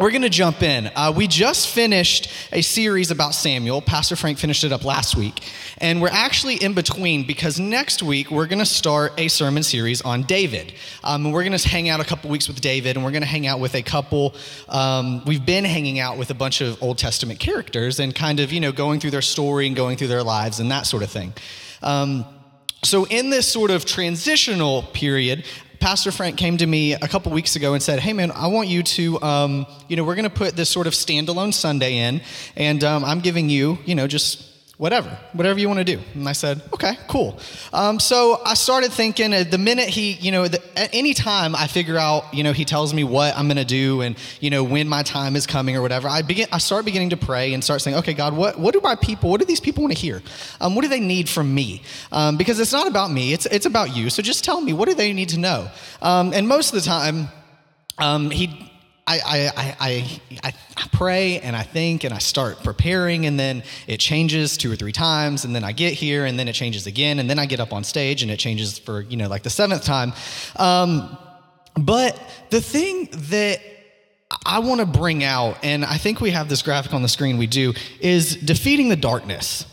we're going to jump in. Uh, we just finished a series about Samuel. Pastor Frank finished it up last week. And we're actually in between because next week we're going to start a sermon series on David. Um, we're going to hang out a couple weeks with David, and we're going to hang out with a couple. Um, we've been hanging out with a bunch of Old Testament characters and kind of, you know, going through their story and going through their lives and that sort of thing. Um, so, in this sort of transitional period, Pastor Frank came to me a couple weeks ago and said, Hey, man, I want you to, um, you know, we're going to put this sort of standalone Sunday in, and um, I'm giving you, you know, just whatever, whatever you want to do. And I said, okay, cool. Um, so I started thinking uh, the minute he, you know, at any time I figure out, you know, he tells me what I'm going to do and, you know, when my time is coming or whatever, I begin, I start beginning to pray and start saying, okay, God, what, what do my people, what do these people want to hear? Um, what do they need from me? Um, because it's not about me, it's, it's about you. So just tell me, what do they need to know? Um, and most of the time, um, he I, I, I, I, pray and I think and I start preparing, and then it changes two or three times, and then I get here, and then it changes again, and then I get up on stage, and it changes for, you know, like the seventh time. Um, but the thing that I want to bring out, and I think we have this graphic on the screen, we do, is defeating the darkness.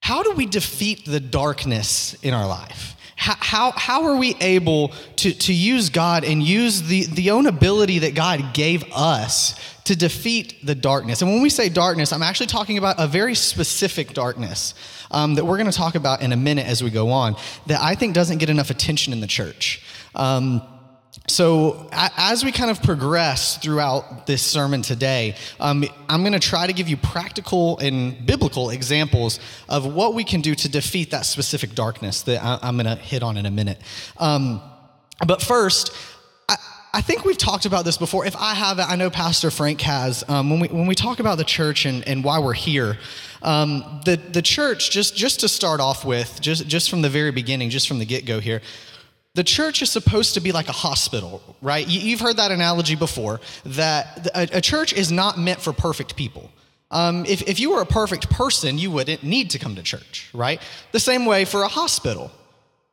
How do we defeat the darkness in our life? How, how, how are we able to, to use God and use the, the own ability that God gave us to defeat the darkness? And when we say darkness, I'm actually talking about a very specific darkness um, that we're going to talk about in a minute as we go on that I think doesn't get enough attention in the church. Um, so, as we kind of progress throughout this sermon today, um, I'm going to try to give you practical and biblical examples of what we can do to defeat that specific darkness that I, am going to hit on in a minute. Um, but first, I, I, think we've talked about this before. If I haven't, I know Pastor Frank has. Um, when, we, when we talk about the church and, and why we're here, um, the, the church, just, just to start off with, just, just from the very beginning, just from the get go here, the church is supposed to be like a hospital, right? You've heard that analogy before that a, church is not meant for perfect people. Um, if, if you were a perfect person, you wouldn't need to come to church, right? The same way for a hospital.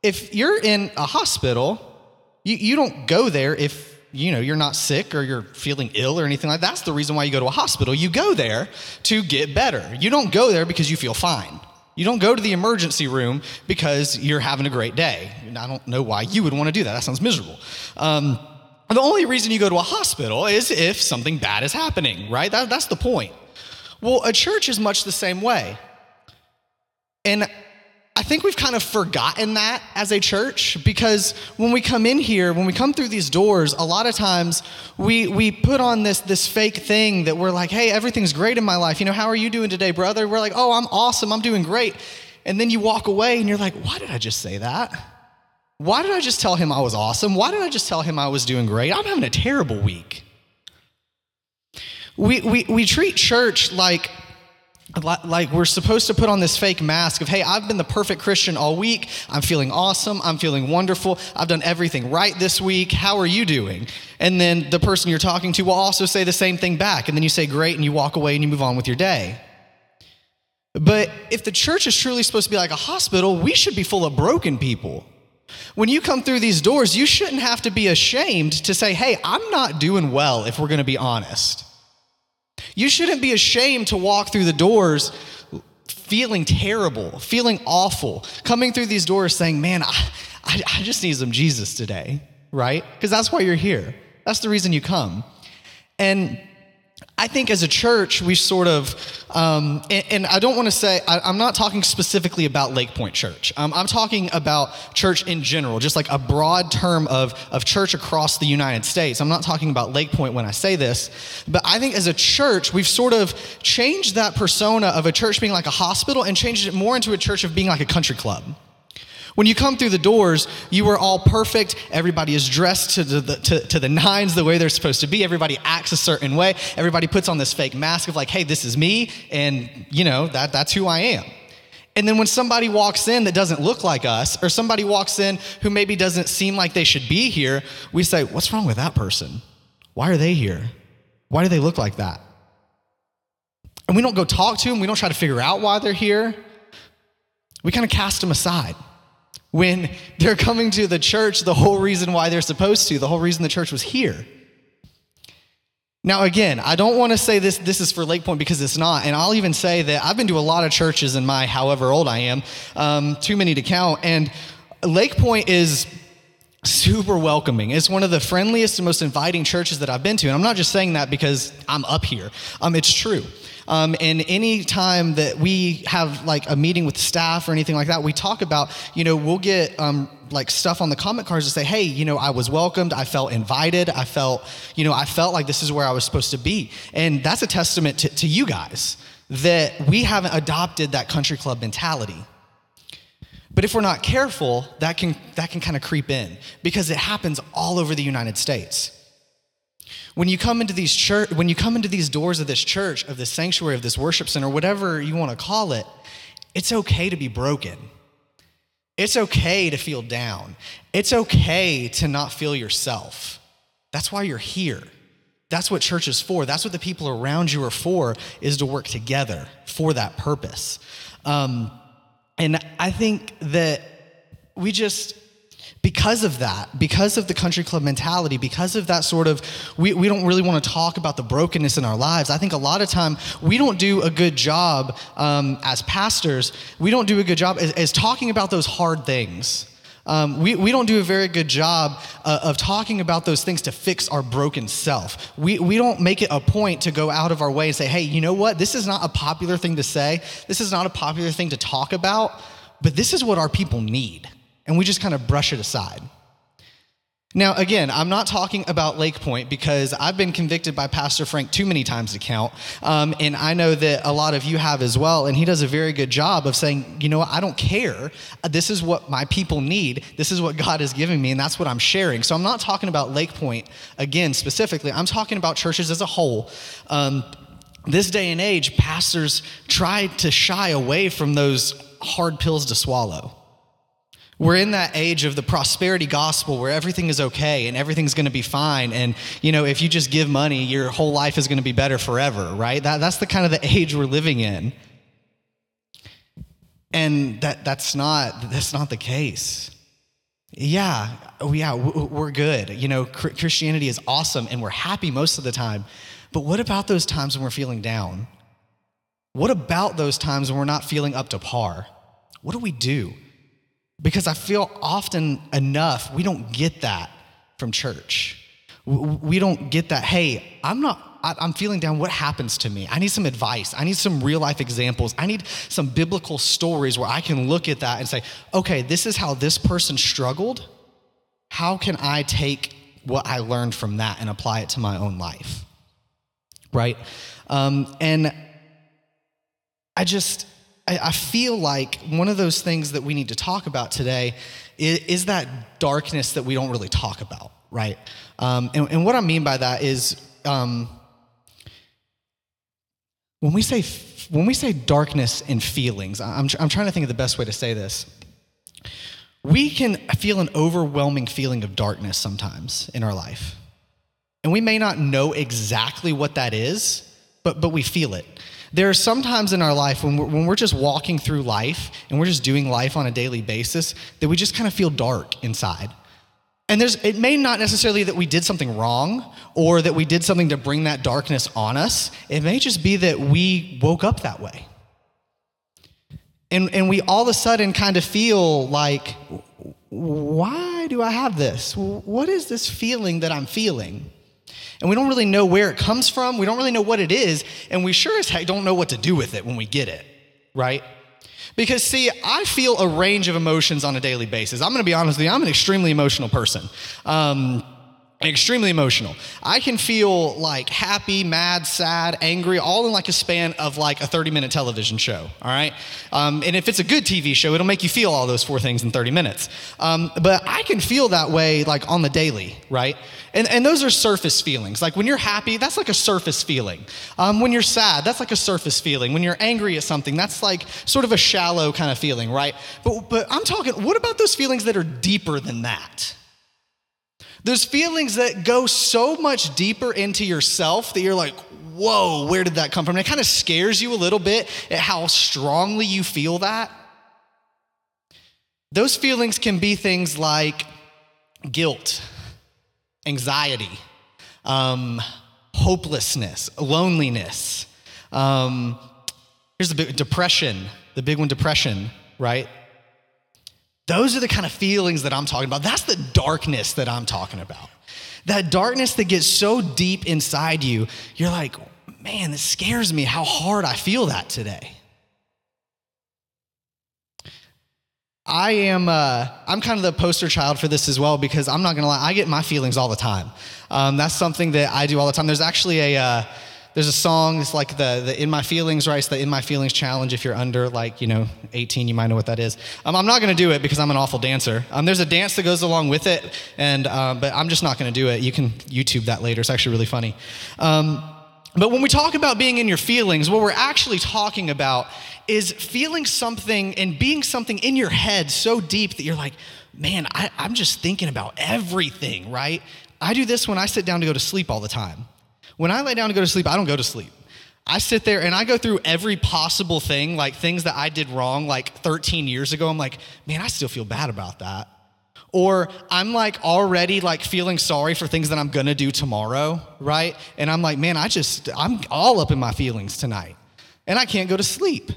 If you're in a hospital, you, you don't go there if you know you're not sick or you're feeling ill or anything like that. That's the reason why you go to a hospital. You go there to get better. You don't go there because you feel fine. You don't go to the emergency room because you're having a great day. I don't know why you would want to do that. That sounds miserable. Um, the only reason you go to a hospital is if something bad is happening, right? That, that's the point. Well, a church is much the same way. And I think we've kind of forgotten that as a church because when we come in here, when we come through these doors, a lot of times we, we put on this, this fake thing that we're like, hey, everything's great in my life. You know, how are you doing today, brother? We're like, oh, I'm awesome. I'm doing great. And then you walk away and you're like, why did I just say that? Why did I just tell him I was awesome? Why did I just tell him I was doing great? I'm having a terrible week. We, we, we treat church like like we're supposed to put on this fake mask of hey i've been the perfect christian all week. I'm feeling awesome. I'm feeling wonderful. I've done everything right this week. How are you doing? And then the person you're talking to will also say the same thing back and then you say great and you walk away and you move on with your day. But if the church is truly supposed to be like a hospital we should be full of broken people. When you come through these doors you shouldn't have to be ashamed to say hey i'm not doing well if we're going to be honest you shouldn't be ashamed to walk through the doors feeling terrible, feeling awful, coming through these doors saying, Man, I, I, I just need some Jesus today, right? Because that's why you're here. That's the reason you come. And I think as a church, we sort of, um, and, and, I don't want to say, I, am not talking specifically about Lake Point Church. Um, I'm talking about church in general, just like a broad term of, of church across the United States. I'm not talking about Lake Point when I say this, but I think as a church, we've sort of changed that persona of a church being like a hospital and changed it more into a church of being like a country club. When you come through the doors, you are all perfect. Everybody is dressed to the, to, to the nines the way they're supposed to be. Everybody acts a certain way. Everybody puts on this fake mask of like, hey, this is me, and you know, that, that's who I am. And then when somebody walks in that doesn't look like us, or somebody walks in who maybe doesn't seem like they should be here, we say, What's wrong with that person? Why are they here? Why do they look like that? And we don't go talk to them, we don't try to figure out why they're here. We kind of cast them aside when they're coming to the church the whole reason why they're supposed to, the whole reason the church was here. Now, again, I don't want to say this, this is for Lake Point because it's not. And I'll even say that I've been to a lot of churches in my however old I am, um, too many to count. And Lake Point is super welcoming. It's one of the friendliest and most inviting churches that I've been to. And I'm not just saying that because I'm up here, um, it's true. Um, and any time that we have like a meeting with staff or anything like that, we talk about, you know, we'll get um, like stuff on the comment cards to say, hey, you know, I was welcomed, I felt invited, I felt, you know, I felt like this is where I was supposed to be. And that's a testament to, to you guys that we haven't adopted that country club mentality. But if we're not careful, that can, that can kind of creep in because it happens all over the United States. When you come into these church, when you come into these doors of this church, of this sanctuary, of this worship center, whatever you want to call it, it's okay to be broken. It's okay to feel down. It's okay to not feel yourself. That's why you're here. That's what church is for. That's what the people around you are for, is to work together for that purpose. Um, and I think that we just, because of that, because of the country club mentality, because of that sort of, we, we don't really want to talk about the brokenness in our lives. I think a lot of time we don't do a good job um, as pastors, we don't do a good job as, as talking about those hard things. Um, we, we don't do a very good job uh, of talking about those things to fix our broken self. We, we don't make it a point to go out of our way and say, hey, you know what? This is not a popular thing to say. This is not a popular thing to talk about, but this is what our people need and we just kind of brush it aside. Now, again, I'm not talking about Lake Point because I've been convicted by Pastor Frank too many times to count. Um, and I know that a lot of you have as well. And he does a very good job of saying, you know what, I don't care. This is what my people need. This is what God has given me, and that's what I'm sharing. So I'm not talking about Lake Point again specifically. I'm talking about churches as a whole. Um, this day and age, pastors try to shy away from those hard pills to swallow. We're in that age of the prosperity gospel where everything is okay and everything's going to be fine. And, you know, if you just give money, your whole life is going to be better forever, right? That, that's the kind of the age we're living in. And that, that's, not, that's not the case. Yeah, oh, yeah, we're good. You know, Christianity is awesome and we're happy most of the time. But what about those times when we're feeling down? What about those times when we're not feeling up to par? What do we do? Because I feel often enough we don't get that from church. We don't get that, hey, I'm not, I'm feeling down. What happens to me? I need some advice. I need some real life examples. I need some biblical stories where I can look at that and say, okay, this is how this person struggled. How can I take what I learned from that and apply it to my own life? Right? Um, and I just, I, feel like one of those things that we need to talk about today is, is that darkness that we don't really talk about, right? Um, and, and, what I mean by that is um, when we say when we say darkness and feelings, I'm, I'm trying to think of the best way to say this. We can feel an overwhelming feeling of darkness sometimes in our life. And we may not know exactly what that is, but, but we feel it. There are sometimes in our life when we're, when we're just walking through life and we're just doing life on a daily basis that we just kind of feel dark inside. And there's, it may not necessarily that we did something wrong or that we did something to bring that darkness on us. It may just be that we woke up that way. And, and we all of a sudden kind of feel like, why do I have this? What is this feeling that I'm feeling? And we don't really know where it comes from. We don't really know what it is. And we sure as heck don't know what to do with it when we get it, right? Because, see, I feel a range of emotions on a daily basis. I'm going to be honest with you, I'm an extremely emotional person. Um, extremely emotional. I can feel like happy, mad, sad, angry, all in like a span of like a 30 minute television show. All right. Um, and if it's a good TV show, it'll make you feel all those four things in 30 minutes. Um, but I can feel that way like on the daily, right? And, and those are surface feelings. Like when you're happy, that's like a surface feeling. Um, when you're sad, that's like a surface feeling. When you're angry at something, that's like sort of a shallow kind of feeling, right? But, but I'm talking, what about those feelings that are deeper than that? Those feelings that go so much deeper into yourself that you're like, whoa, where did that come from? And it kind of scares you a little bit at how strongly you feel that. Those feelings can be things like guilt, anxiety, um, hopelessness, loneliness. Um, here's the big depression, the big one, depression, right? Those are the kind of feelings that I'm talking about. That's the darkness that I'm talking about. That darkness that gets so deep inside you, you're like, man, this scares me how hard I feel that today. I am, uh, I'm kind of the poster child for this as well because I'm not gonna lie, I get my feelings all the time. Um, that's something that I do all the time. There's actually a, uh, there's a song, it's like the, the In My Feelings, right? The In My Feelings challenge. If you're under like, you know, 18, you might know what that is. Um, I'm not gonna do it because I'm an awful dancer. Um, there's a dance that goes along with it, and, um, but I'm just not gonna do it. You can YouTube that later, it's actually really funny. Um, but when we talk about being in your feelings, what we're actually talking about is feeling something and being something in your head so deep that you're like, man, I, am just thinking about everything, right? I do this when I sit down to go to sleep all the time. When I lay down to go to sleep, I don't go to sleep. I sit there and I go through every possible thing, like things that I did wrong like 13 years ago. I'm like, man, I still feel bad about that. Or I'm like already like feeling sorry for things that I'm gonna do tomorrow, right? And I'm like, man, I just, I'm all up in my feelings tonight. And I can't go to sleep.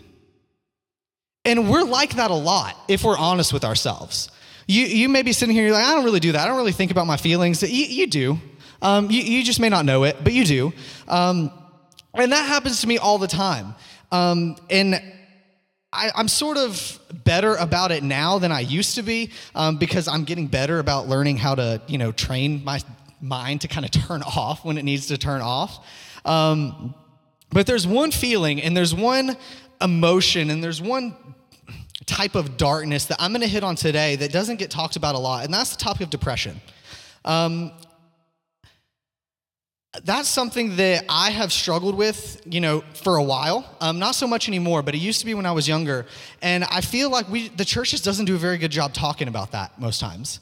And we're like that a lot if we're honest with ourselves. You, you may be sitting here, you're like, I don't really do that. I don't really think about my feelings. You, you do. Um, you, you just may not know it, but you do. Um, and that happens to me all the time. Um, and I, am sort of better about it now than I used to be um, because I'm getting better about learning how to, you know, train my mind to kind of turn off when it needs to turn off. Um, but there's one feeling and there's one emotion and there's one type of darkness that I'm going to hit on today that doesn't get talked about a lot, and that's the topic of depression. Um, that's something that I have struggled with, you know, for a while. Um, not so much anymore, but it used to be when I was younger. And I feel like we, the church just doesn't do a very good job talking about that most times.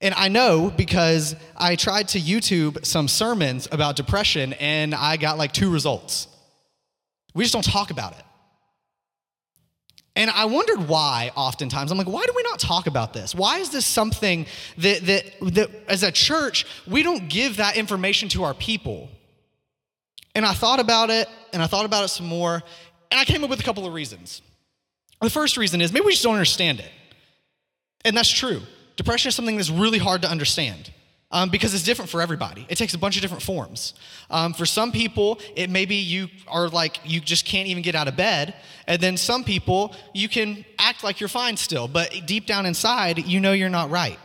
And I know because I tried to YouTube some sermons about depression and I got like two results. We just don't talk about it. And I wondered why oftentimes. I'm like, why do we not talk about this? Why is this something that, that, that as a church, we don't give that information to our people? And I thought about it, and I thought about it some more, and I came up with a couple of reasons. The first reason is maybe we just don't understand it. And that's true. Depression is something that's really hard to understand um, because it's different for everybody. It takes a bunch of different forms. Um, for some people, it maybe you are like, you just can't even get out of bed. And then some people, you can act like you're fine still, but deep down inside, you know you're not right.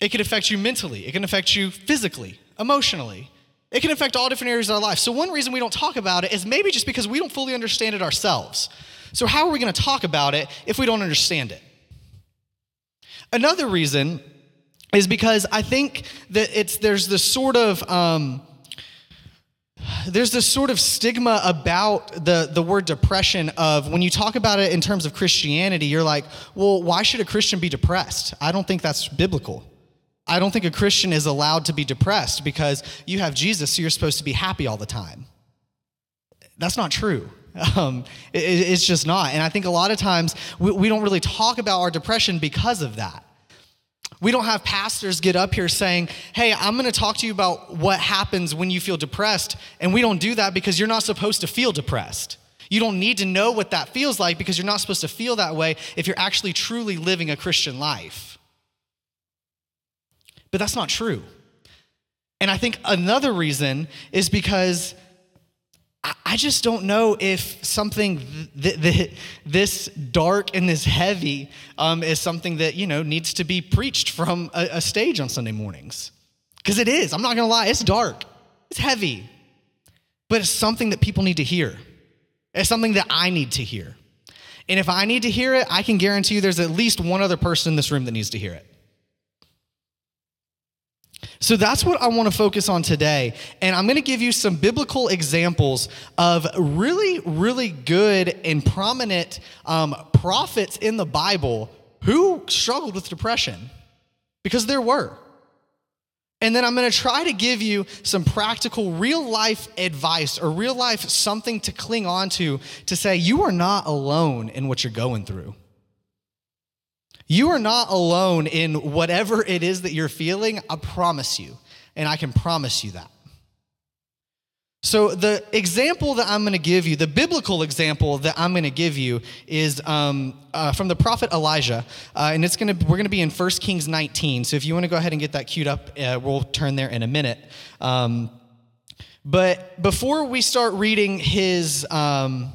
It can affect you mentally, it can affect you physically, emotionally. It can affect all different areas of our life. So, one reason we don't talk about it is maybe just because we don't fully understand it ourselves. So, how are we going to talk about it if we don't understand it? Another reason is because I think that it's there's this sort of um, there's this sort of stigma about the, the word depression of when you talk about it in terms of Christianity, you're like, well, why should a Christian be depressed? I don't think that's biblical. I don't think a Christian is allowed to be depressed because you have Jesus, so you're supposed to be happy all the time. That's not true. Um, it, it's just not. And I think a lot of times we, we don't really talk about our depression because of that. We don't have pastors get up here saying, Hey, I'm going to talk to you about what happens when you feel depressed. And we don't do that because you're not supposed to feel depressed. You don't need to know what that feels like because you're not supposed to feel that way if you're actually truly living a Christian life. But that's not true. And I think another reason is because I just don't know if something th- th- this dark and this heavy um, is something that, you know, needs to be preached from a, a stage on Sunday mornings. Because it is. I'm not to lie. It's dark, it's heavy. But it's something that people need to hear. It's something that I need to hear. And if I need to hear it, I can guarantee you there's at least one other person in this room that needs to hear it. So that's what I want to focus on today. And I'm going to give you some biblical examples of really, really good and prominent um, prophets in the Bible who struggled with depression because there were. And then I'm going to try to give you some practical, real life advice or real life something to cling on to to say you are not alone in what you're going through. You are not alone in whatever it is that you're feeling. I promise you. And I can promise you that. So, the example that I'm going to give you, the biblical example that I'm going to give you, is um, uh, from the prophet Elijah, uh, and it's to we're going to be in 1 Kings 19. So, if you want to go ahead and get that queued up, uh, we'll turn there in a minute. Um, but before we start reading his um,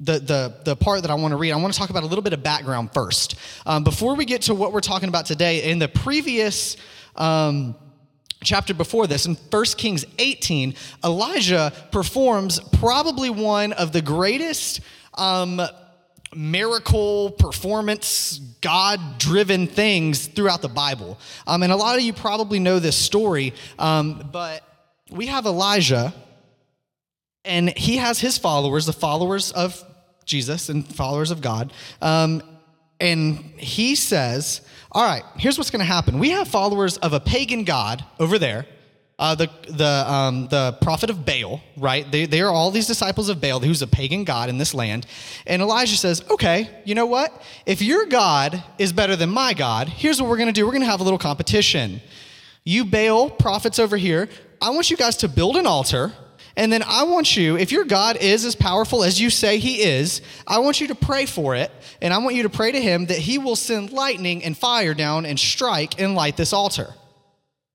the, the, the part that I want to read, I want to talk about a little bit of background first. Um, before we get to what we're talking about today, in the previous um, chapter before this, in 1 Kings 18, Elijah performs probably one of the greatest um, miracle performance, God driven things throughout the Bible. Um, and a lot of you probably know this story, um, but we have Elijah, and he has his followers, the followers of Jesus and followers of God. Um, and he says, all right, here's what's going to happen. We have followers of a pagan god over there, uh, the, the, um, the prophet of Baal, right? They, they are all these disciples of Baal, who's a pagan god in this land. And Elijah says, okay, you know what? If your God is better than my God, here's what we're going to do we're going to have a little competition. You Baal prophets over here, I want you guys to build an altar and then I want you, if your God is as powerful as you say he is, I want you to pray for it. And I want you to pray to him that he will send lightning and fire down and strike and light this altar.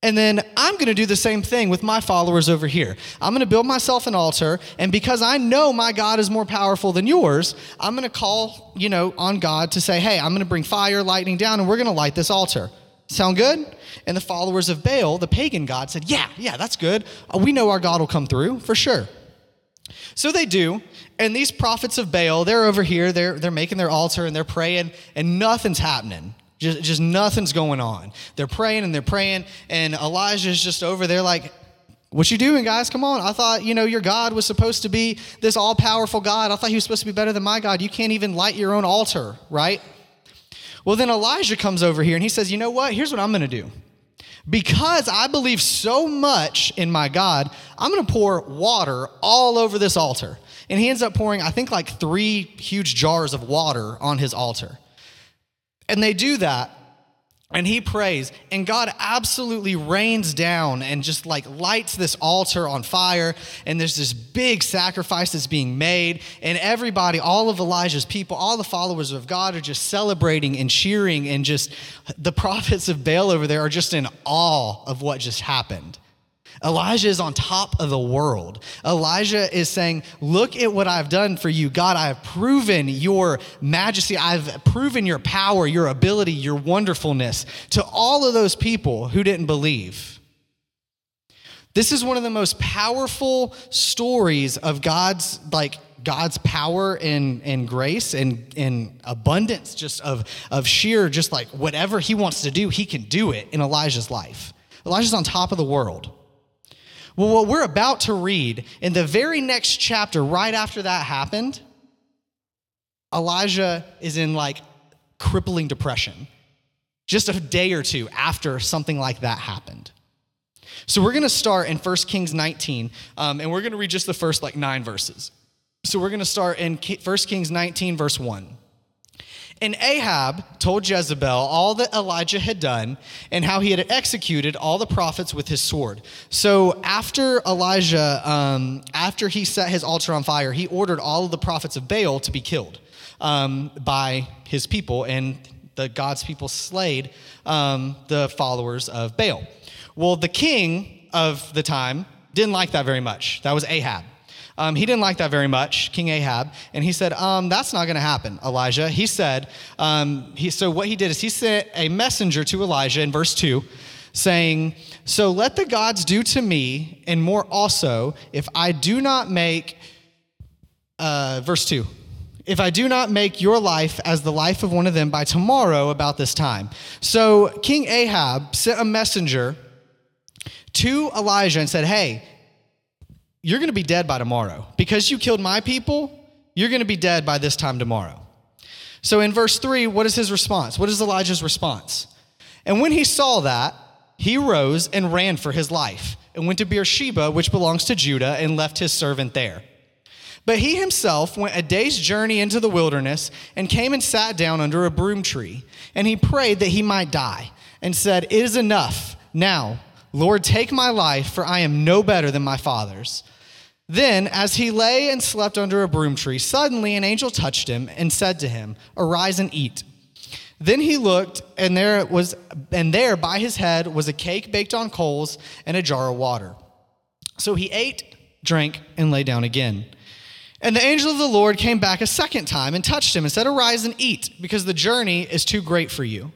And then I'm going to do the same thing with my followers over here. I'm going to build myself an altar, and because I know my God is more powerful than yours, I'm going to call, you know, on God to say, "Hey, I'm going to bring fire, lightning down, and we're going to light this altar." Sound good? And the followers of Baal, the pagan god, said, Yeah, yeah, that's good. Uh, we know our God will come through for sure. So they do. And these prophets of Baal, they're over here, they're, they're making their altar and they're praying, and nothing's happening. Just, just nothing's going on. They're praying and they're praying, and Elijah's just over there like, what you doing, guys? Come on. I thought, you know, your God was supposed to be this all powerful God. I thought he was supposed to be better than my God. You can't even light your own altar, right? Well, then Elijah comes over here and he says, You know what? Here's what I'm going to do. Because I believe so much in my God, I'm going to pour water all over this altar. And he ends up pouring, I think, like three huge jars of water on his altar. And they do that and he prays and god absolutely rains down and just like lights this altar on fire and there's this big sacrifice that's being made and everybody all of elijah's people all the followers of god are just celebrating and cheering and just the prophets of baal over there are just in awe of what just happened Elijah is on top of the world. Elijah is saying, Look at what I've done for you. God, I have proven your majesty. I've proven your power, your ability, your wonderfulness to all of those people who didn't believe. This is one of the most powerful stories of God's, like, God's power and, and grace and, and abundance, just of, of sheer, just like whatever he wants to do, he can do it in Elijah's life. Elijah's on top of the world. Well, what we're about to read in the very next chapter, right after that happened, Elijah is in like crippling depression just a day or two after something like that happened. So we're going to start in 1 Kings 19, um, and we're going to read just the first like nine verses. So we're going to start in 1 Kings 19, verse 1. And Ahab told Jezebel all that Elijah had done and how he had executed all the prophets with his sword. So after Elijah, um, after he set his altar on fire, he ordered all of the prophets of Baal to be killed um, by his people, and the God's people slayed um, the followers of Baal. Well, the king of the time didn't like that very much. That was Ahab. Um, he didn't like that very much, King Ahab, and he said, um, That's not going to happen, Elijah. He said, um, he, So what he did is he sent a messenger to Elijah in verse 2 saying, So let the gods do to me, and more also, if I do not make, uh, verse 2, if I do not make your life as the life of one of them by tomorrow about this time. So King Ahab sent a messenger to Elijah and said, Hey, you're going to be dead by tomorrow. Because you killed my people, you're going to be dead by this time tomorrow. So in verse 3, what is his response? What is Elijah's response? And when he saw that, he rose and ran for his life and went to Beersheba, which belongs to Judah, and left his servant there. But he himself went a day's journey into the wilderness and came and sat down under a broom tree. And he prayed that he might die and said, It is enough. Now, Lord, take my life, for I am no better than my father's. Then, as he lay and slept under a broom tree, suddenly an angel touched him and said to him, Arise and eat. Then he looked, and there was, and there by his head was a cake baked on coals and a jar of water. So he ate, drank, and lay down again. And the angel of the Lord came back a second time and touched him and said, Arise and eat, because the journey is too great for you.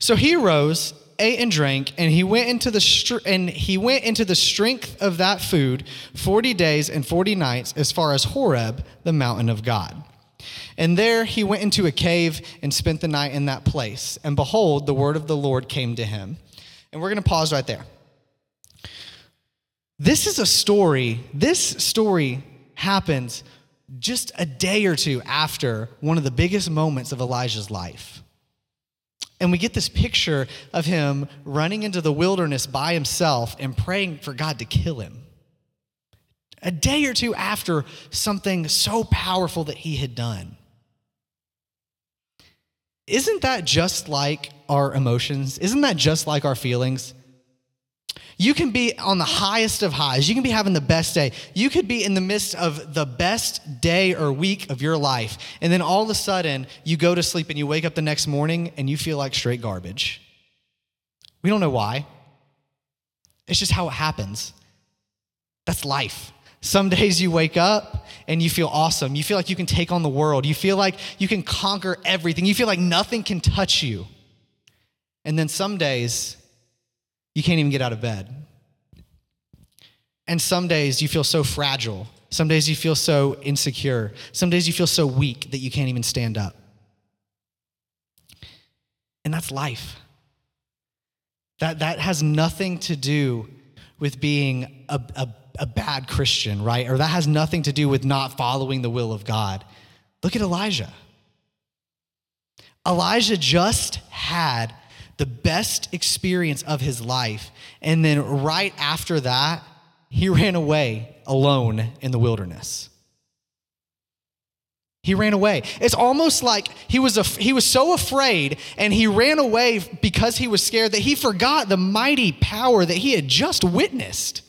So he rose ate and drank, and he went into the str- and he went into the strength of that food forty days and forty nights, as far as Horeb, the mountain of God. And there he went into a cave and spent the night in that place. And behold, the word of the Lord came to him. And we're going to pause right there. This is a story. This story happens just a day or two after one of the biggest moments of Elijah's life. And we get this picture of him running into the wilderness by himself and praying for God to kill him. A day or two after something so powerful that he had done. Isn't that just like our emotions? Isn't that just like our feelings? You can be on the highest of highs. You can be having the best day. You could be in the midst of the best day or week of your life. And then all of a sudden, you go to sleep and you wake up the next morning and you feel like straight garbage. We don't know why. It's just how it happens. That's life. Some days you wake up and you feel awesome. You feel like you can take on the world. You feel like you can conquer everything. You feel like nothing can touch you. And then some days you can't even get out of bed. And some days you feel so fragile. Some days you feel so insecure. Some days you feel so weak that you can't even stand up. And that's life. That, that has nothing to do with being a, a, a bad Christian, right? Or that has nothing to do with not following the will of God. Look at Elijah. Elijah just had the best experience of his life. And then right after that, he ran away alone in the wilderness. He ran away. It's almost like he was, a, he was so afraid and he ran away because he was scared that he forgot the mighty power that he had just witnessed.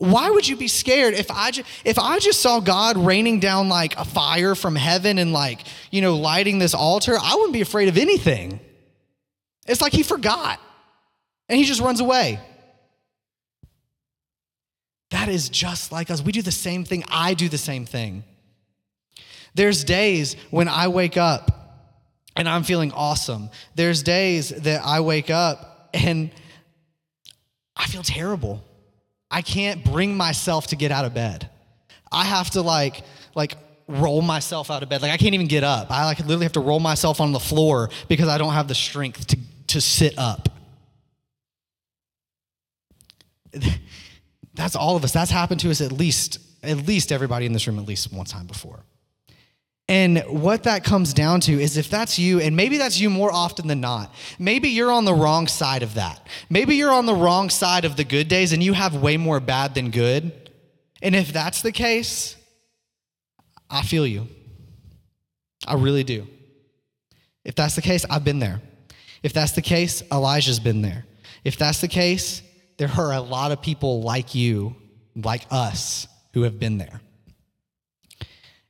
Why would you be scared if I, ju- if I just saw God raining down like a fire from heaven and like, you know, lighting this altar? I wouldn't be afraid of anything. It's like he forgot and he just runs away. That is just like us. We do the same thing. I do the same thing. There's days when I wake up and I'm feeling awesome. There's days that I wake up and I feel terrible. I can't bring myself to get out of bed. I have to like like roll myself out of bed. Like I can't even get up. I like literally have to roll myself on the floor because I don't have the strength to to sit up. That's all of us. That's happened to us at least, at least everybody in this room at least one time before. And what that comes down to is if that's you, and maybe that's you more often than not, maybe you're on the wrong side of that. Maybe you're on the wrong side of the good days and you have way more bad than good. And if that's the case, I feel you. I really do. If that's the case, I've been there. If that's the case, Elijah's been there. If that's the case, there are a lot of people like you, like us, who have been there.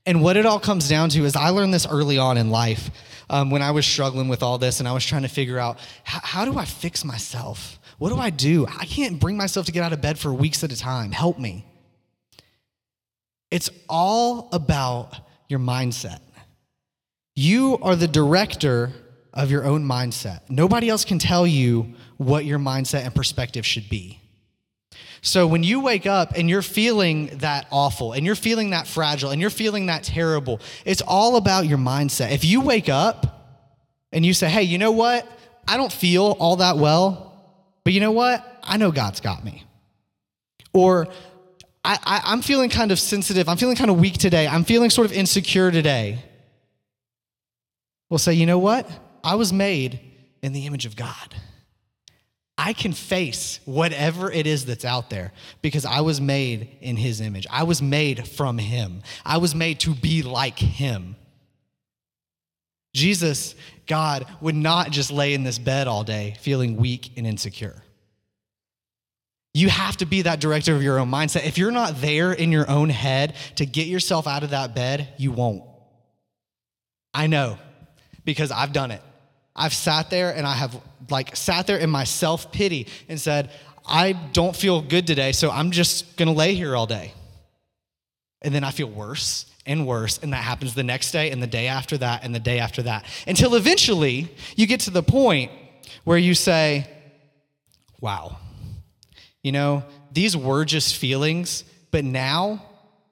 And what it all comes down to is I learned this early on in life um, when I was struggling with all this and I was trying to figure out how, do I fix myself? What do I do? I can't bring myself to get out of bed for weeks at a time. Help me. It's all about your mindset. You are the director of your own mindset. Nobody else can tell you what your mindset and perspective should be. So when you wake up and you're feeling that awful and you're feeling that fragile and you're feeling that terrible, it's all about your mindset. If you wake up and you say, hey, you know what? I don't feel all that well, but you know what? I know God's got me. Or I, am feeling kind of sensitive. I'm feeling kind of weak today. I'm feeling sort of insecure today. We'll say, you know what? I was made in the image of God. I can face whatever it is that's out there because I was made in his image. I was made from him. I was made to be like him. Jesus, God, would not just lay in this bed all day feeling weak and insecure. You have to be that director of your own mindset. If you're not there in your own head to get yourself out of that bed, you won't. I know because I've done it. I've sat there and I have like sat there in my self pity and said, I don't feel good today, so I'm just gonna lay here all day. And then I feel worse and worse, and that happens the next day and the day after that and the day after that until eventually you get to the point where you say, Wow, you know, these were just feelings, but now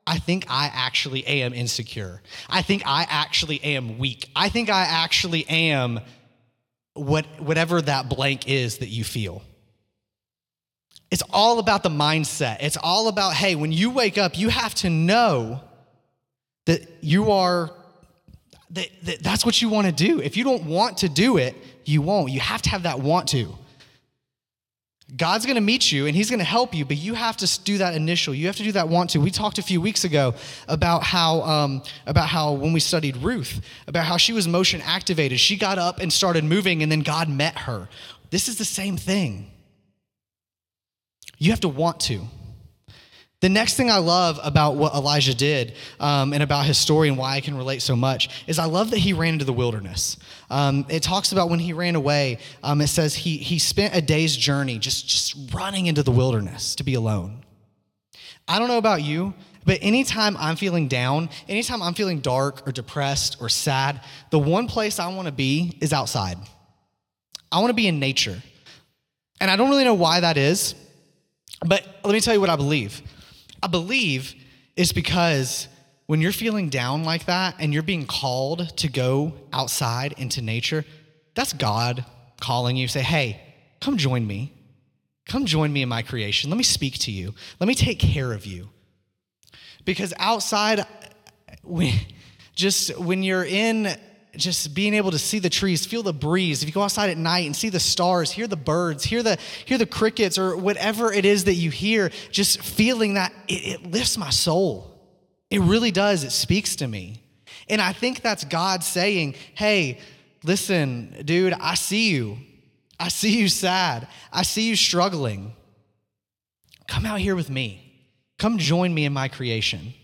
I think I actually am insecure. I think I actually am weak. I think I actually am what, whatever that blank is that you feel. It's all about the mindset. It's all about, hey, when you wake up, you have to know that you are, that, that that's what you want to do. If you don't want to do it, you won't. You have to have that want to. God's going to meet you and he's going to help you, but you have to do that initial. You have to do that want to. We talked a few weeks ago about how, um, about how when we studied Ruth, about how she was motion activated. She got up and started moving, and then God met her. This is the same thing. You have to want to. The next thing I love about what Elijah did um, and about his story and why I can relate so much is I love that he ran into the wilderness. Um, it talks about when he ran away, um, it says he, he spent a day's journey just, just running into the wilderness to be alone. I don't know about you, but anytime I'm feeling down, anytime I'm feeling dark or depressed or sad, the one place I want to be is outside. I want to be in nature. And I don't really know why that is, but let me tell you what I believe. I believe it's because when you're feeling down like that and you're being called to go outside into nature, that's God calling you. Say, hey, come join me. Come join me in my creation. Let me speak to you. Let me take care of you. Because outside, when, just when you're in just being able to see the trees, feel the breeze. If you go outside at night and see the stars, hear the birds, hear the hear the crickets or whatever it is that you hear, just feeling that it, it lifts my soul. It really does. It speaks to me. And I think that's God saying, "Hey, listen, dude, I see you. I see you sad. I see you struggling. Come out here with me. Come join me in my creation."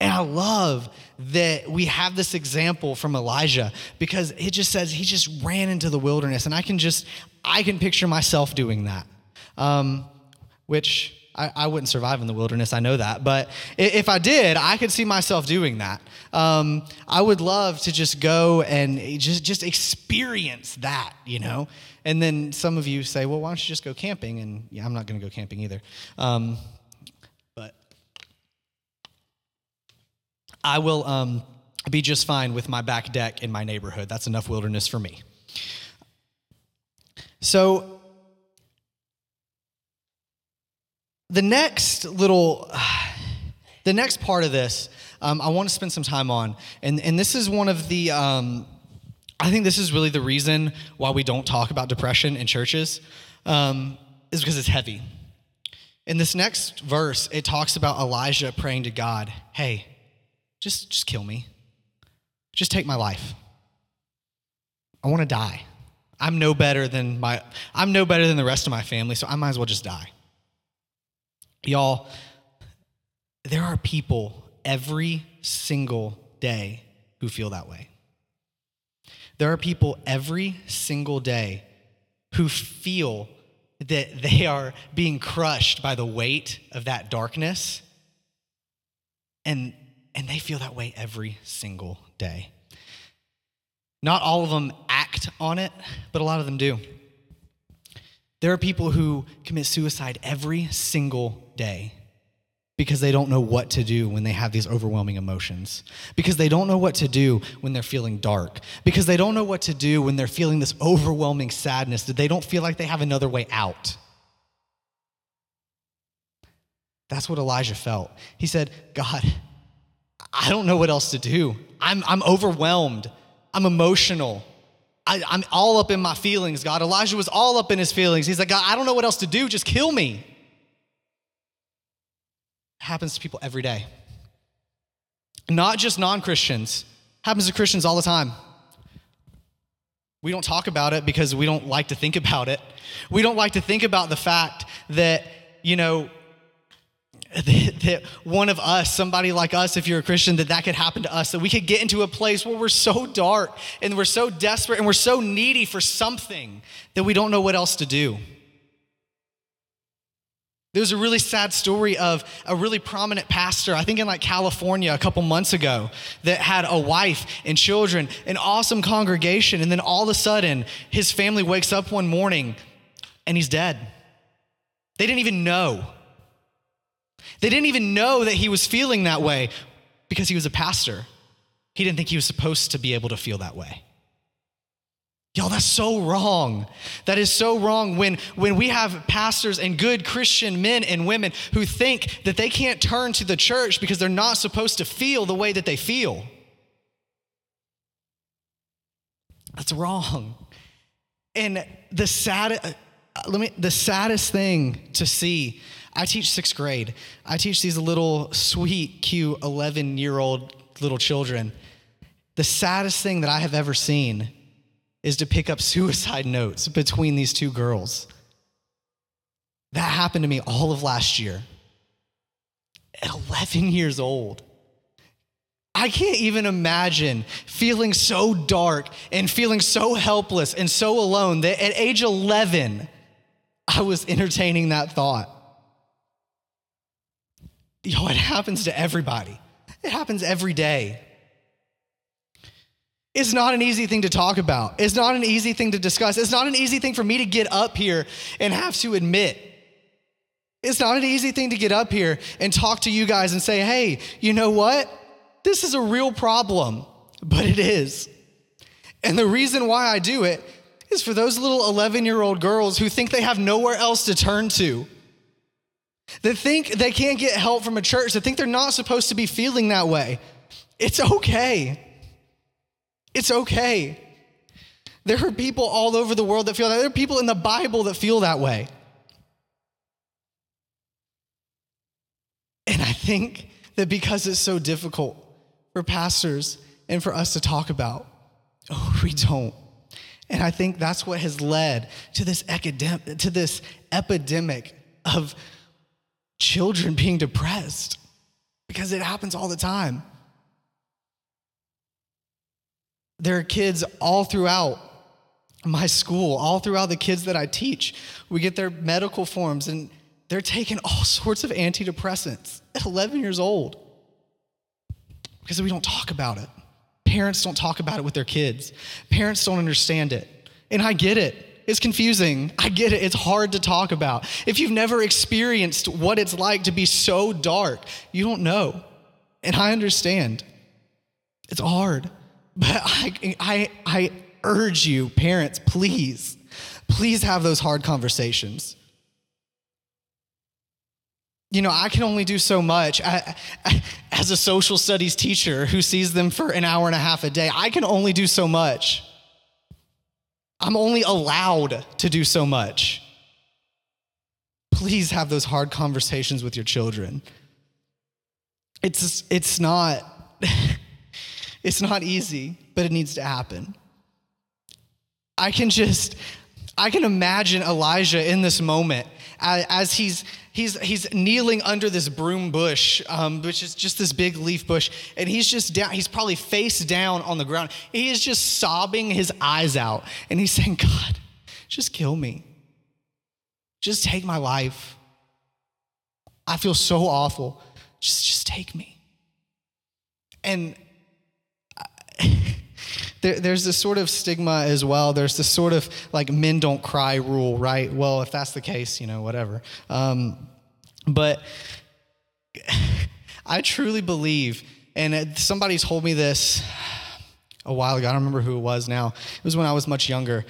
And I love that we have this example from Elijah because it just says he just ran into the wilderness. And I can just, I can picture myself doing that, um, which I, I, wouldn't survive in the wilderness. I know that. But if I did, I could see myself doing that. Um, I would love to just go and just, just experience that, you know? And then some of you say, well, why don't you just go camping? And yeah, I'm not going to go camping either. Um, I will um, be just fine with my back deck in my neighborhood. That's enough wilderness for me. So, the next little, the next part of this, um, I want to spend some time on, and, and this is one of the, um, I think this is really the reason why we don't talk about depression in churches, um, is because it's heavy. In this next verse, it talks about Elijah praying to God, hey, just, just kill me. Just take my life. I want to die. I'm no better than my I'm no better than the rest of my family, so I might as well just die. Y'all, there are people every single day who feel that way. There are people every single day who feel that they are being crushed by the weight of that darkness and and they feel that way every single day. Not all of them act on it, but a lot of them do. There are people who commit suicide every single day because they don't know what to do when they have these overwhelming emotions, because they don't know what to do when they're feeling dark, because they don't know what to do when they're feeling this overwhelming sadness that they don't feel like they have another way out. That's what Elijah felt. He said, God, I don't know what else to do. I'm, I'm overwhelmed. I'm emotional. I, am all up in my feelings, God. Elijah was all up in his feelings. He's like, God, I don't know what else to do. Just kill me. It happens to people every day. Not just non Christians, happens to Christians all the time. We don't talk about it because we don't like to think about it. We don't like to think about the fact that, you know, that one of us, somebody like us, if you're a Christian, that that could happen to us, that we could get into a place where we're so dark and we're so desperate and we're so needy for something that we don't know what else to do. There's a really sad story of a really prominent pastor, I think in like California a couple months ago, that had a wife and children, an awesome congregation, and then all of a sudden his family wakes up one morning and he's dead. They didn't even know. They didn't even know that he was feeling that way because he was a pastor. He didn't think he was supposed to be able to feel that way. Y'all, that's so wrong. That is so wrong when, when we have pastors and good Christian men and women who think that they can't turn to the church because they're not supposed to feel the way that they feel. That's wrong. And the sad, uh, let me, the saddest thing to see, I teach sixth grade. I teach these little sweet, cute 11 year old little children. The saddest thing that I have ever seen is to pick up suicide notes between these two girls. That happened to me all of last year. At 11 years old. I can't even imagine feeling so dark and feeling so helpless and so alone that at age 11, I was entertaining that thought. Yo, it happens to everybody. It happens every day. It's not an easy thing to talk about. It's not an easy thing to discuss. It's not an easy thing for me to get up here and have to admit. It's not an easy thing to get up here and talk to you guys and say, hey, you know what? This is a real problem, but it is. And the reason why I do it is for those little 11 year old girls who think they have nowhere else to turn to, that think they can't get help from a church, that think they're not supposed to be feeling that way. It's okay. It's okay. There are people all over the world that feel that. There are people in the Bible that feel that way. And I think that because it's so difficult for pastors and for us to talk about, oh, we don't. And I think that's what has led to this, academic, to this epidemic of children being depressed because it happens all the time. There are kids all throughout my school, all throughout the kids that I teach. We get their medical forms and they're taking all sorts of antidepressants at 11 years old because we don't talk about it. Parents don't talk about it with their kids, parents don't understand it. And I get it. It's confusing. I get it. It's hard to talk about. If you've never experienced what it's like to be so dark, you don't know. And I understand. It's hard. But I, I, I urge you, parents, please, please have those hard conversations. You know, I can only do so much. I, I, as a social studies teacher who sees them for an hour and a half a day, I can only do so much. I'm only allowed to do so much. Please have those hard conversations with your children. It's, it's not. It's not easy, but it needs to happen. I can just, I can imagine Elijah in this moment as he's he's he's kneeling under this broom bush, um, which is just this big leaf bush, and he's just down. He's probably face down on the ground. He is just sobbing his eyes out, and he's saying, "God, just kill me. Just take my life. I feel so awful. Just just take me." And there, there's this sort of stigma as well. There's this sort of like men don't cry rule, right? Well, if that's the case, you know, whatever. Um, but I truly believe, and somebody told me this a while ago. I don't remember who it was now. It was when I was much younger.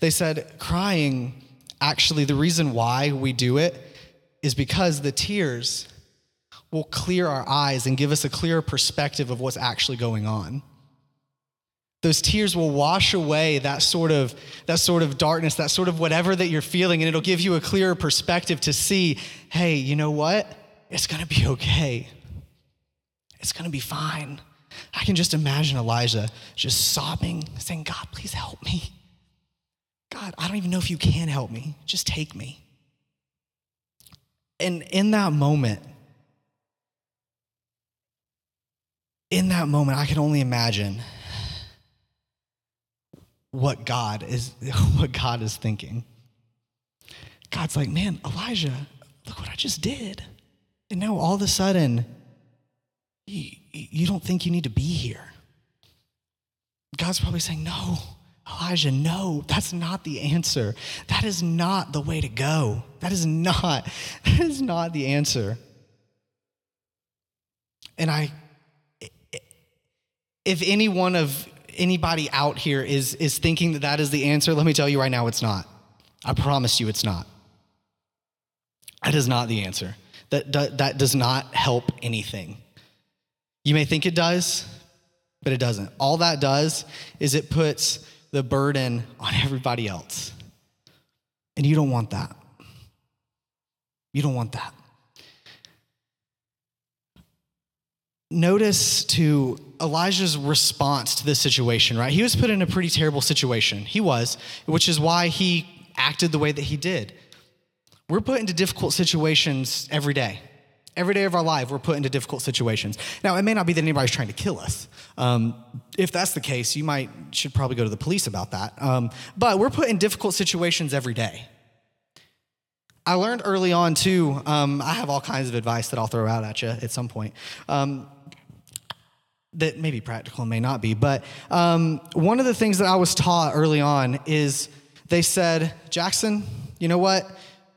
They said crying, actually, the reason why we do it is because the tears will clear our eyes and give us a clearer perspective of what's actually going on those tears will wash away that sort of that sort of darkness that sort of whatever that you're feeling and it'll give you a clearer perspective to see hey you know what it's going to be okay it's going to be fine i can just imagine elijah just sobbing saying god please help me God, I don't even know if you can help me. Just take me. And in that moment, in that moment, I can only imagine what God is what God is thinking. God's like, man, Elijah, look what I just did. And now all of a sudden, you, you don't think you need to be here. God's probably saying, no, Elijah, no, that's not the answer. That is not the way to go. That is not, that is not the answer. And I, if any one of anybody out here is, is thinking that that is the answer, let me tell you right now, it's not. I promise you it's not. That is not the answer. That, that, that does not help anything. You may think it does, but it doesn't. All that does is it puts the burden on everybody else. And you don't want that. You don't want that. Notice to Elijah's response to this situation, right? He was put in a pretty terrible situation. He was, which is why he acted the way that he did. We're put into difficult situations every day. Every day of our life, we're put into difficult situations. Now, it may not be that anybody's trying to kill us. Um, if that's the case, you might should probably go to the police about that. Um, but we're put in difficult situations every day. I learned early on too. Um, I have all kinds of advice that I'll throw out at you at some point. Um, that may be practical and may not be. But um, one of the things that I was taught early on is they said, Jackson, you know what?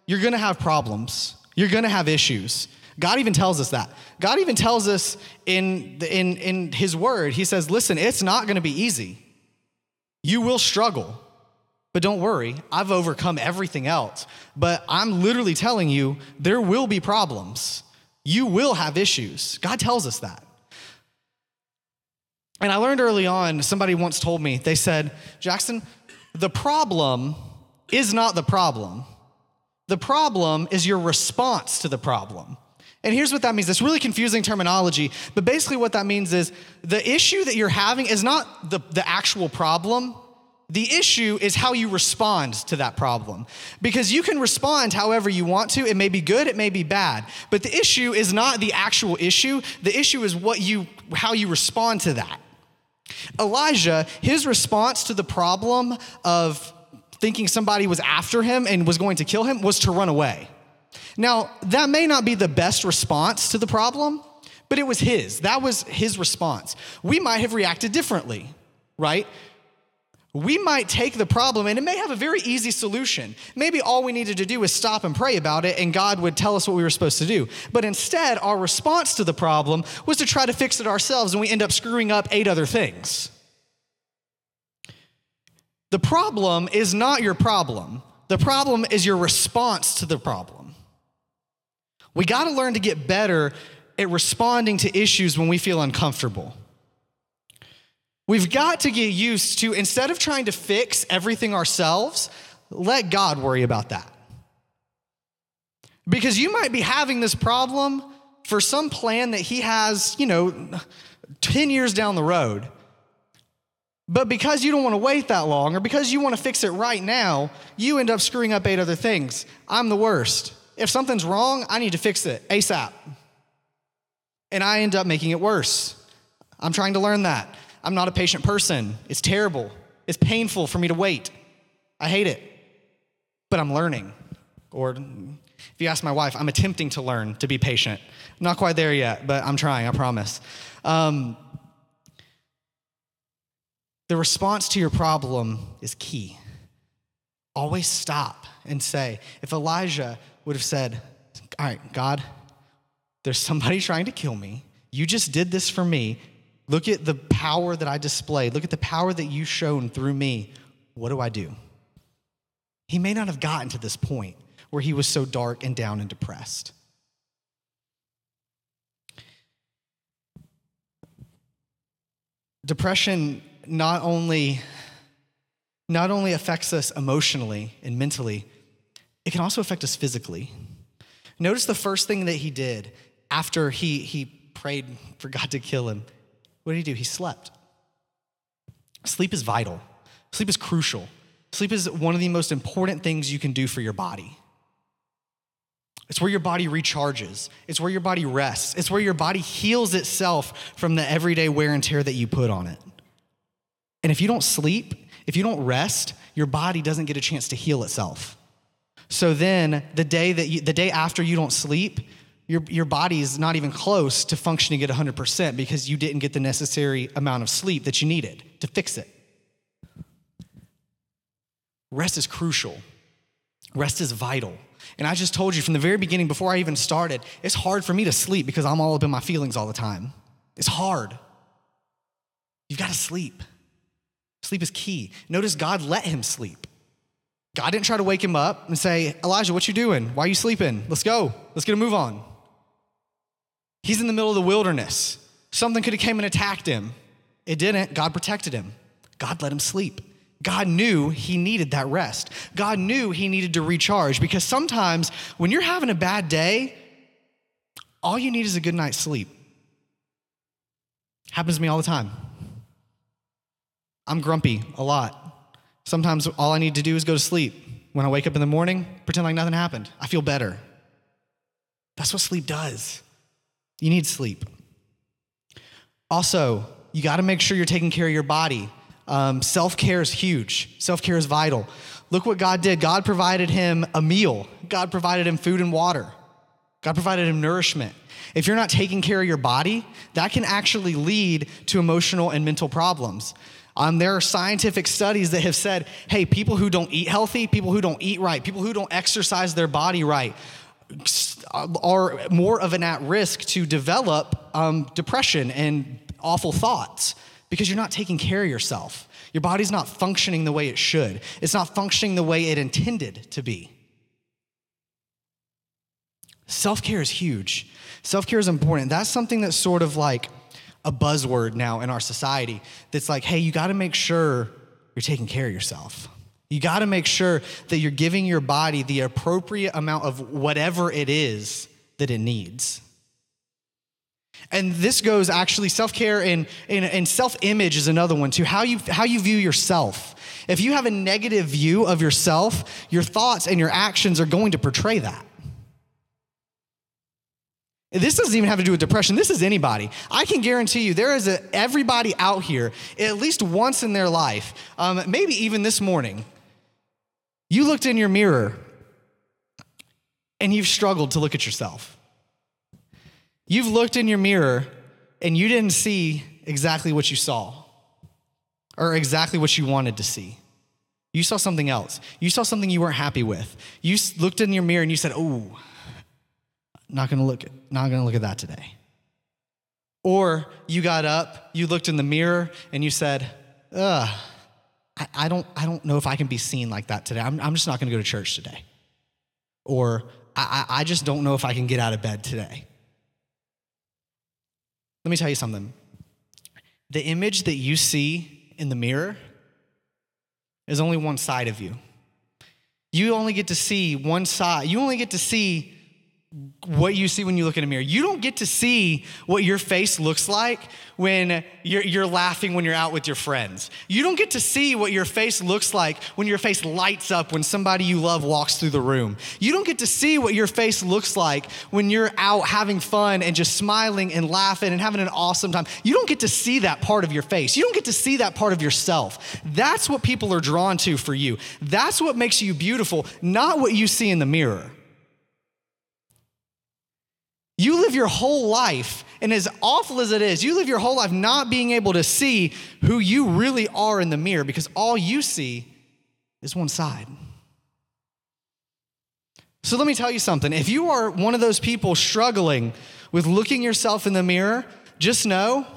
You're to have problems. You're to have issues. God even tells us that. God even tells us in, in, in His Word, He says, listen, it's not to be easy. You will struggle. But don't worry, I've overcome everything else. But I'm literally telling you, there will be problems. You will have issues. God tells us that. And I learned early on, somebody once told me, they said, Jackson, the problem is not the problem. The problem is your response to the problem. And here's what that means. It's really confusing terminology, but basically what that means is the issue that you're having is not the, the actual problem. The issue is how you respond to that problem. Because you can respond however you want to. It may be good, it may be bad. But the issue is not the actual issue. The issue is what you how you respond to that. Elijah, his response to the problem of thinking somebody was after him and was going to kill him was to run away. Now, that may not be the best response to the problem, but it was his. That was his response. We might have reacted differently, right? We might take the problem and it may have a very easy solution. Maybe all we needed to do was stop and pray about it and God would tell us what we were supposed to do. But instead, our response to the problem was to try to fix it ourselves and we end up screwing up eight other things. The problem is not your problem, the problem is your response to the problem. We got to learn to get better at responding to issues when we feel uncomfortable. We've got to get used to, instead of trying to fix everything ourselves, let God worry about that. Because you might be having this problem for some plan that He has, you know, 10 years down the road. But because you don't want to wait that long, or because you want to fix it right now, you end up screwing up eight other things. I'm the worst. If something's wrong, I need to fix it ASAP. And I end up making it worse. I'm trying to learn that. I'm not a patient person. It's terrible. It's painful for me to wait. I hate it. But I'm learning. Or if you ask my wife, I'm attempting to learn to be patient. I'm not quite there yet, but I'm trying, I promise. Um, the response to your problem is key. Always stop and say, if Elijah would have said, All right, God, there's somebody trying to kill me. You just did this for me. Look at the power that I displayed. Look at the power that you shown through me. What do I do? He may not have gotten to this point where he was so dark and down and depressed. Depression not only, not only affects us emotionally and mentally, it can also affect us physically. Notice the first thing that he did after he, he prayed for God to kill him. What did he do? He slept. Sleep is vital, sleep is crucial. Sleep is one of the most important things you can do for your body. It's where your body recharges. It's where your body rests. It's where your body heals itself from the everyday wear and tear that you put on it. And if you don't sleep, if you don't rest, your body doesn't get a chance to heal itself. So then the day that you, the day after you don't sleep, your, your body is not even close to functioning at 100% because you didn't get the necessary amount of sleep that you needed to fix it. Rest is crucial. Rest is vital. And I just told you from the very beginning, before I even started, it's hard for me to sleep because I'm all up in my feelings all the time. It's hard. You've got to sleep. Sleep is key. Notice God let him sleep. God didn't try to wake him up and say, Elijah, what you doing? Why are you sleeping? Let's go. Let's get a move on. He's in the middle of the wilderness. Something could have came and attacked him. It didn't. God protected him. God let him sleep. God knew he needed that rest. God knew he needed to recharge because sometimes when you're having a bad day, all you need is a good night's sleep. Happens to me all the time. I'm grumpy a lot. Sometimes all I need to do is go to sleep. When I wake up in the morning, pretend like nothing happened. I feel better. That's what sleep does. You need sleep. Also, you got to make sure you're taking care of your body. Um, Self care is huge, self care is vital. Look what God did. God provided him a meal, God provided him food and water, God provided him nourishment. If you're not taking care of your body, that can actually lead to emotional and mental problems. Um, there are scientific studies that have said, hey, people who don't eat healthy, people who don't eat right, people who don't exercise their body right, are more of an at risk to develop um, depression and awful thoughts because you're not taking care of yourself. Your body's not functioning the way it should, it's not functioning the way it intended to be. Self care is huge. Self care is important. That's something that's sort of like a buzzword now in our society that's like, hey, you got to make sure you're taking care of yourself. You got to make sure that you're giving your body the appropriate amount of whatever it is that it needs. And this goes actually self care and, and, and self image is another one too. How you, how you view yourself. If you have a negative view of yourself, your thoughts and your actions are going to portray that. This doesn't even have to do with depression. This is anybody. I can guarantee you there is a, everybody out here, at least once in their life, um, maybe even this morning, you looked in your mirror and you've struggled to look at yourself. You've looked in your mirror and you didn't see exactly what you saw or exactly what you wanted to see. You saw something else. You saw something you weren't happy with. You looked in your mirror and you said, "Oh, not going to look not going to look at that today." Or you got up, you looked in the mirror and you said, "Ugh, I, I don't I don't know if I can be seen like that today. I'm, I'm just not going to go to church today." Or I, I just don't know if I can get out of bed today. Let me tell you something. The image that you see in the mirror is only one side of you. You only get to see one side. You only get to see what you see when you look in a mirror. You don't get to see what your face looks like when you're, you're, laughing when you're out with your friends. You don't get to see what your face looks like when your face lights up when somebody you love walks through the room. You don't get to see what your face looks like when you're out having fun and just smiling and laughing and having an awesome time. You don't get to see that part of your face. You don't get to see that part of yourself. That's what people are drawn to for you. That's what makes you beautiful, not what you see in the mirror. You live your whole life, and as awful as it is, you live your whole life not being able to see who you really are in the mirror because all you see is one side. So let me tell you something. If you are one of those people struggling with looking yourself in the mirror, just know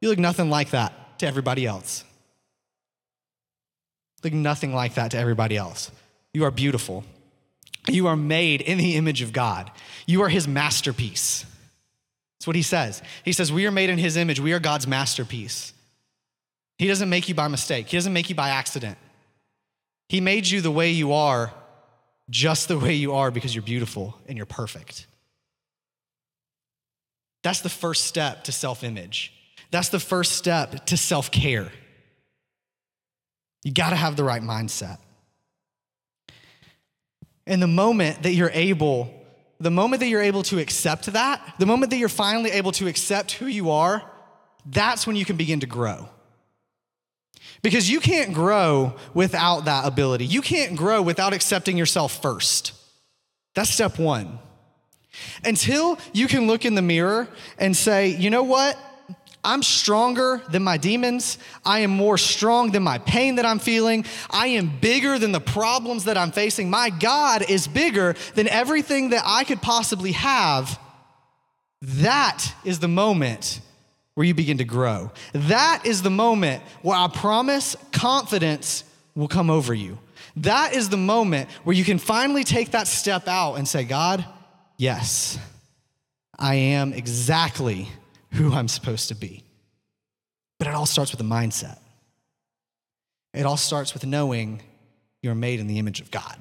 you look nothing like that to everybody else. Look nothing like that to everybody else. You are beautiful. You are made in the image of God. You are his masterpiece. That's what he says. He says, We are made in his image. We are God's masterpiece. He doesn't make you by mistake, he doesn't make you by accident. He made you the way you are, just the way you are, because you're beautiful and you're perfect. That's the first step to self image. That's the first step to self care. You got to have the right mindset. And the moment that you're able, the moment that you're able to accept that, the moment that you're finally able to accept who you are, that's when you can begin to grow. Because you can't grow without that ability. You can't grow without accepting yourself first. That's step one. Until you can look in the mirror and say, you know what? I'm stronger than my demons. I am more strong than my pain that I'm feeling. I am bigger than the problems that I'm facing. My God is bigger than everything that I could possibly have. That is the moment where you begin to grow. That is the moment where I promise confidence will come over you. That is the moment where you can finally take that step out and say, God, yes, I am exactly who I'm supposed to be. But it all starts with a mindset. It all starts with knowing you're made in the image of God.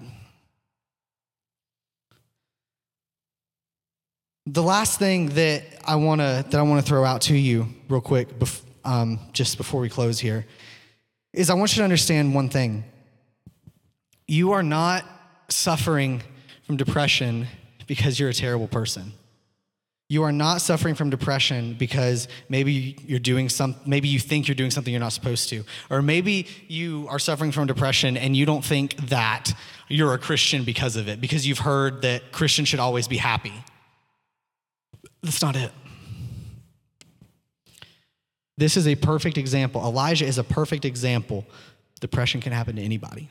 The last thing that I want to that I want to throw out to you real quick, bef- um, just before we close here, is I want you to understand one thing. You are not suffering from depression because you're a terrible person. You are not suffering from depression because maybe you're doing some maybe you think you're doing something you're not supposed to. Or maybe you are suffering from depression and you don't think that you're a Christian because of it, because you've heard that Christians should always be happy. That's not it. This is a perfect example. Elijah is a perfect example. Depression can happen to anybody.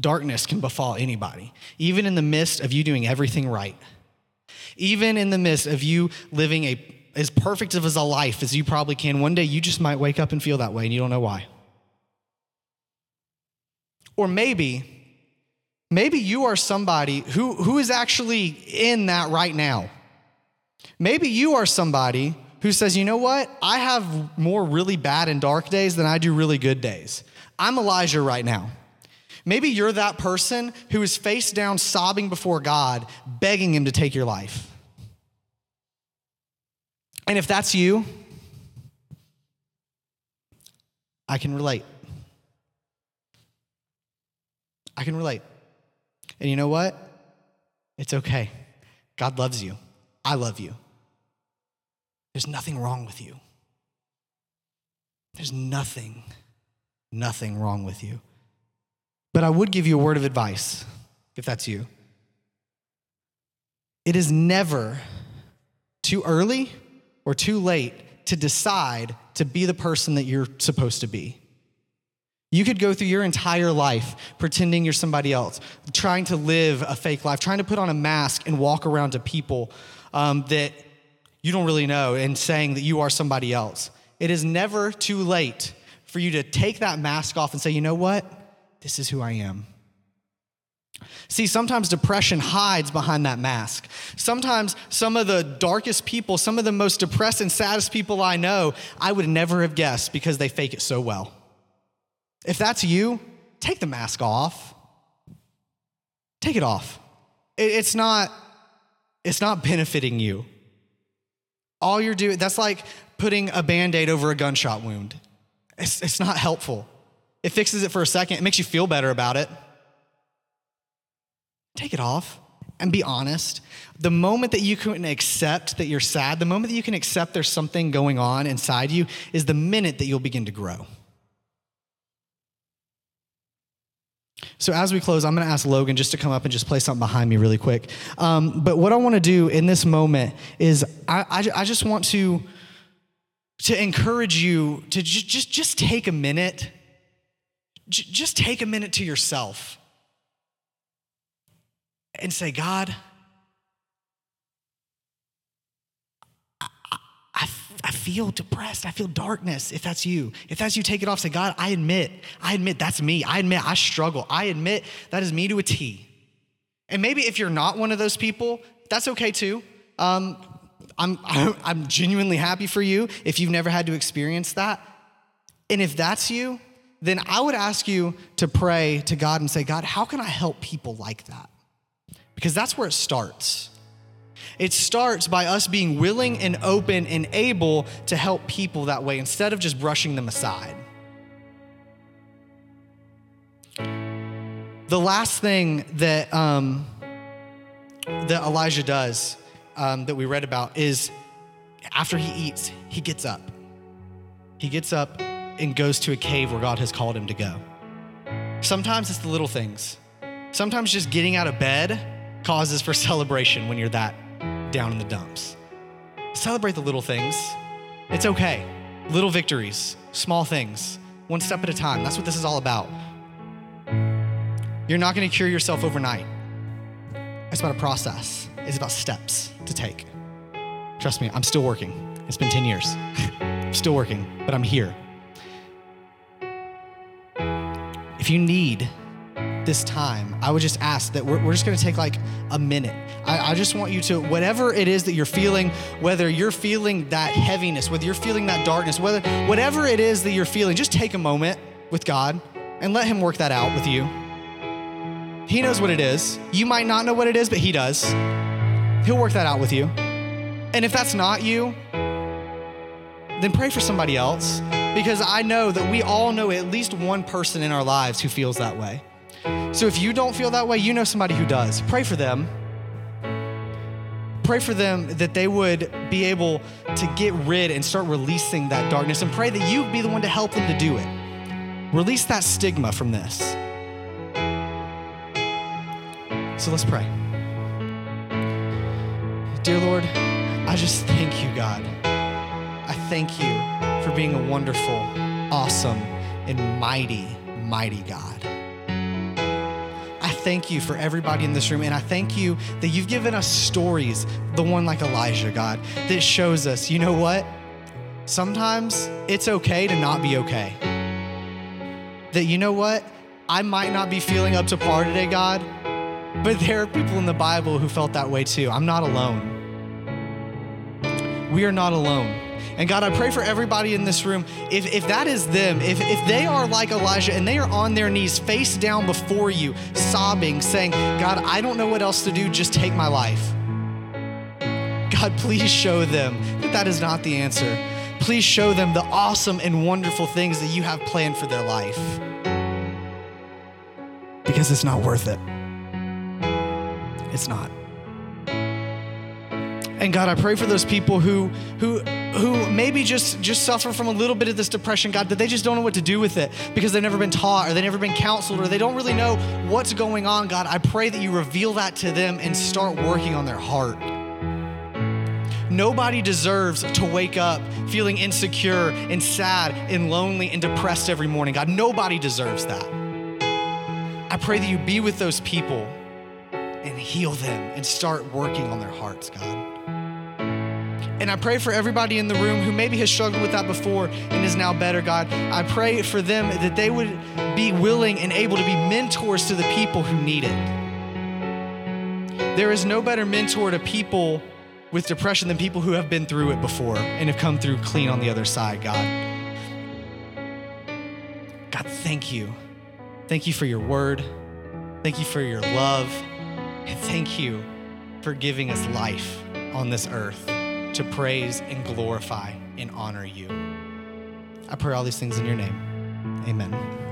Darkness can befall anybody, even in the midst of you doing everything right. Even in the midst of you living a as perfect of a life as you probably can, one day you just might wake up and feel that way and you don't know why. Or maybe, maybe you are somebody who, who is actually in that right now. Maybe you are somebody who says, you know what? I have more really bad and dark days than I do really good days. I'm Elijah right now. Maybe you're that person who is face down sobbing before God, begging Him to take your life. And if that's you, I can relate. I can relate. And you know what? It's okay. God loves you. I love you. There's nothing wrong with you. There's nothing, nothing wrong with you. But I would give you a word of advice if that's you. It is never too early or too late to decide to be the person that you're supposed to be. You could go through your entire life pretending you're somebody else, trying to live a fake life, trying to put on a mask and walk around to people um, that you don't really know and saying that you are somebody else. It is never too late for you to take that mask off and say, you know what? This is who I am. See, sometimes depression hides behind that mask. Sometimes some of the darkest people, some of the most depressed and saddest people I know, I would never have guessed because they fake it so well. If that's you, take the mask off. Take it off. It's not, it's not benefiting you. All you're doing, that's like putting a band aid over a gunshot wound. It's, it's not helpful. It fixes it for a second, it makes you feel better about it. Take it off and be honest. The moment that you can accept that you're sad, the moment that you can accept there's something going on inside you, is the minute that you'll begin to grow. So, as we close, I'm going to ask Logan just to come up and just play something behind me really quick. Um, but what I want to do in this moment is I, I, I just want to, to encourage you to just, just, just take a minute j- just take a minute to yourself and say, God, I, I, I feel depressed. I feel darkness. If that's you, if that's you, take it off. Say, God, I admit, I admit that's me. I admit I struggle. I admit that is me to a T. And maybe if you're not one of those people, that's okay too. Um, I'm, I'm genuinely happy for you if you've never had to experience that. And if that's you, then I would ask you to pray to God and say, God, how can I help people like that? Because that's where it starts. It starts by us being willing and open and able to help people that way instead of just brushing them aside. The last thing that, um, that Elijah does um, that we read about is after he eats, he gets up. He gets up and goes to a cave where God has called him to go. Sometimes it's the little things. Sometimes just getting out of bed causes for celebration when you're that down in the dumps. Celebrate the little things. It's okay. Little victories, small things, one step at a time. That's what this is all about. You're not going to cure yourself overnight. It's about a process, it's about steps to take. Trust me, I'm still working. It's been 10 years. I'm still working, but I'm here. If you need this time, I would just ask that we're, we're just gonna take like a minute. I, I just want you to, whatever it is that you're feeling, whether you're feeling that heaviness, whether you're feeling that darkness, whether whatever it is that you're feeling, just take a moment with God and let Him work that out with you. He knows what it is. You might not know what it is, but He does. He'll work that out with you. And if that's not you, then pray for somebody else because I know that we all know at least one person in our lives who feels that way. So if you don't feel that way, you know somebody who does. Pray for them. Pray for them that they would be able to get rid and start releasing that darkness and pray that you be the one to help them to do it. Release that stigma from this. So let's pray. Dear Lord, I just thank you, God. I thank you for being a wonderful, awesome, and mighty, mighty God. I thank you for everybody in this room, and I thank you that you've given us stories, the one like Elijah, God, that shows us, you know what? Sometimes it's okay to not be okay. That, you know what? I might not be feeling up to par today, God, but there are people in the Bible who felt that way too. I'm not alone. We are not alone. And God, I pray for everybody in this room. If, if that is them, if, if they are like Elijah and they are on their knees, face down before you, sobbing, saying, God, I don't know what else to do, just take my life. God, please show them that that is not the answer. Please show them the awesome and wonderful things that you have planned for their life. Because it's not worth it. It's not. And God, I pray for those people who who who maybe just just suffer from a little bit of this depression, God, that they just don't know what to do with it because they've never been taught or they've never been counseled or they don't really know what's going on. God, I pray that you reveal that to them and start working on their heart. Nobody deserves to wake up feeling insecure and sad and lonely and depressed every morning. God, nobody deserves that. I pray that you be with those people and heal them and start working on their hearts, God. And I pray for everybody in the room who maybe has struggled with that before and is now better, God. I pray for them that they would be willing and able to be mentors to the people who need it. There is no better mentor to people with depression than people who have been through it before and have come through clean on the other side, God. God, thank you. Thank you for your word. Thank you for your love. And thank you for giving us life on this earth to praise and glorify and honor you. I pray all these things in your name. Amen.